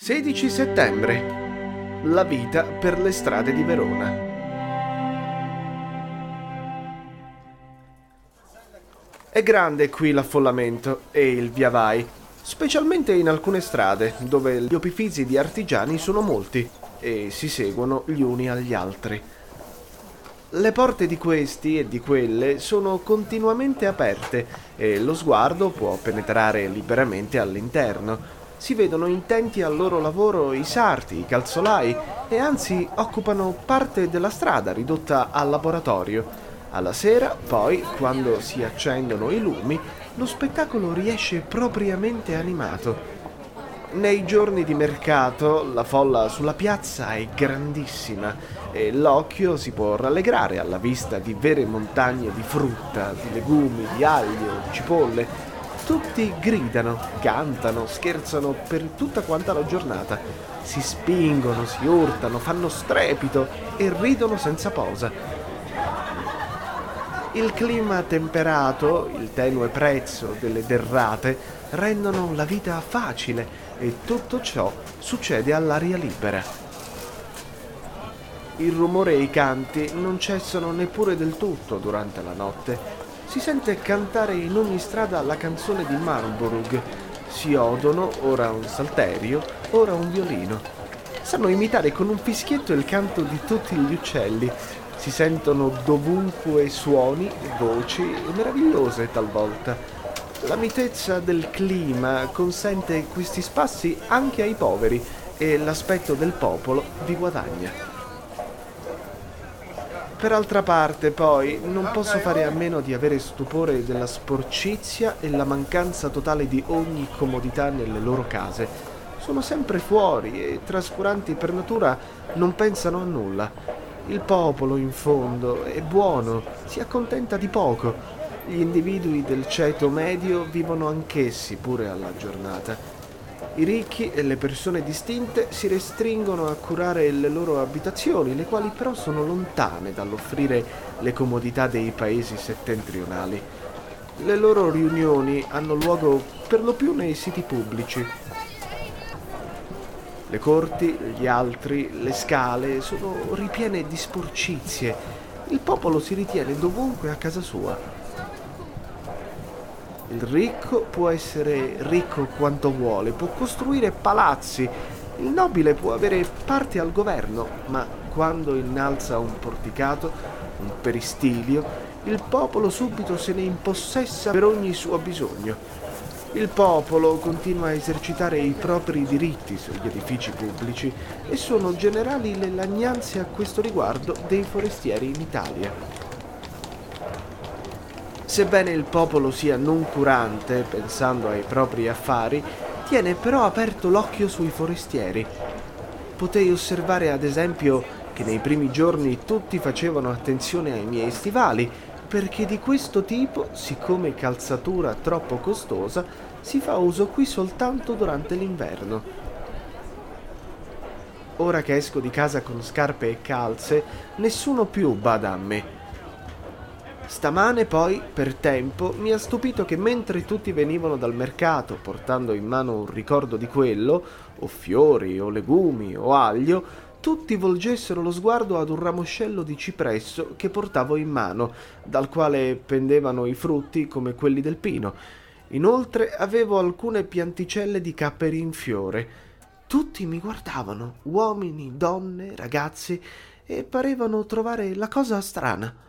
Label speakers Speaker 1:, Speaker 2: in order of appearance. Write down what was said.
Speaker 1: 16 settembre. La vita per le strade di Verona. È grande qui l'affollamento e il via vai, specialmente in alcune strade dove gli opifizi di artigiani sono molti e si seguono gli uni agli altri. Le porte di questi e di quelle sono continuamente aperte e lo sguardo può penetrare liberamente all'interno si vedono intenti al loro lavoro i sarti, i calzolai e anzi occupano parte della strada ridotta al laboratorio. Alla sera, poi, quando si accendono i lumi, lo spettacolo riesce propriamente animato. Nei giorni di mercato la folla sulla piazza è grandissima e l'occhio si può rallegrare alla vista di vere montagne di frutta, di legumi, di aglio, di cipolle tutti gridano, cantano, scherzano per tutta quanta la giornata. Si spingono, si urtano, fanno strepito e ridono senza posa. Il clima temperato, il tenue prezzo delle derrate rendono la vita facile e tutto ciò succede all'aria libera. Il rumore e i canti non cessano neppure del tutto durante la notte si sente cantare in ogni strada la canzone di Marlborough. Si odono ora un salterio, ora un violino. Sanno imitare con un fischietto il canto di tutti gli uccelli. Si sentono dovunque suoni voci meravigliose talvolta. La mitezza del clima consente questi spassi anche ai poveri e l'aspetto del popolo vi guadagna. Per altra parte, poi, non posso fare a meno di avere stupore della sporcizia e la mancanza totale di ogni comodità nelle loro case. Sono sempre fuori e, trascuranti per natura, non pensano a nulla. Il popolo, in fondo, è buono, si accontenta di poco. Gli individui del ceto medio vivono anch'essi pure alla giornata i ricchi e le persone distinte si restringono a curare le loro abitazioni, le quali però sono lontane dall'offrire le comodità dei paesi settentrionali. Le loro riunioni hanno luogo per lo più nei siti pubblici. Le corti, gli altri, le scale sono ripiene di sporcizie. Il popolo si ritiene dovunque a casa sua il ricco può essere ricco quanto vuole, può costruire palazzi, il nobile può avere parte al governo, ma quando innalza un porticato, un peristilio, il popolo subito se ne impossessa per ogni suo bisogno. Il popolo continua a esercitare i propri diritti sugli edifici pubblici e sono generali le lagnanze a questo riguardo dei forestieri in Italia. Sebbene il popolo sia noncurante, pensando ai propri affari, tiene però aperto l'occhio sui forestieri. Potei osservare ad esempio che nei primi giorni tutti facevano attenzione ai miei stivali, perché di questo tipo, siccome calzatura troppo costosa, si fa uso qui soltanto durante l'inverno. Ora che esco di casa con scarpe e calze, nessuno più bada a me Stamane poi, per tempo, mi ha stupito che mentre tutti venivano dal mercato portando in mano un ricordo di quello, o fiori, o legumi, o aglio, tutti volgessero lo sguardo ad un ramoscello di cipresso che portavo in mano, dal quale pendevano i frutti come quelli del pino. Inoltre avevo alcune pianticelle di capperi in fiore. Tutti mi guardavano, uomini, donne, ragazzi, e parevano trovare la cosa strana.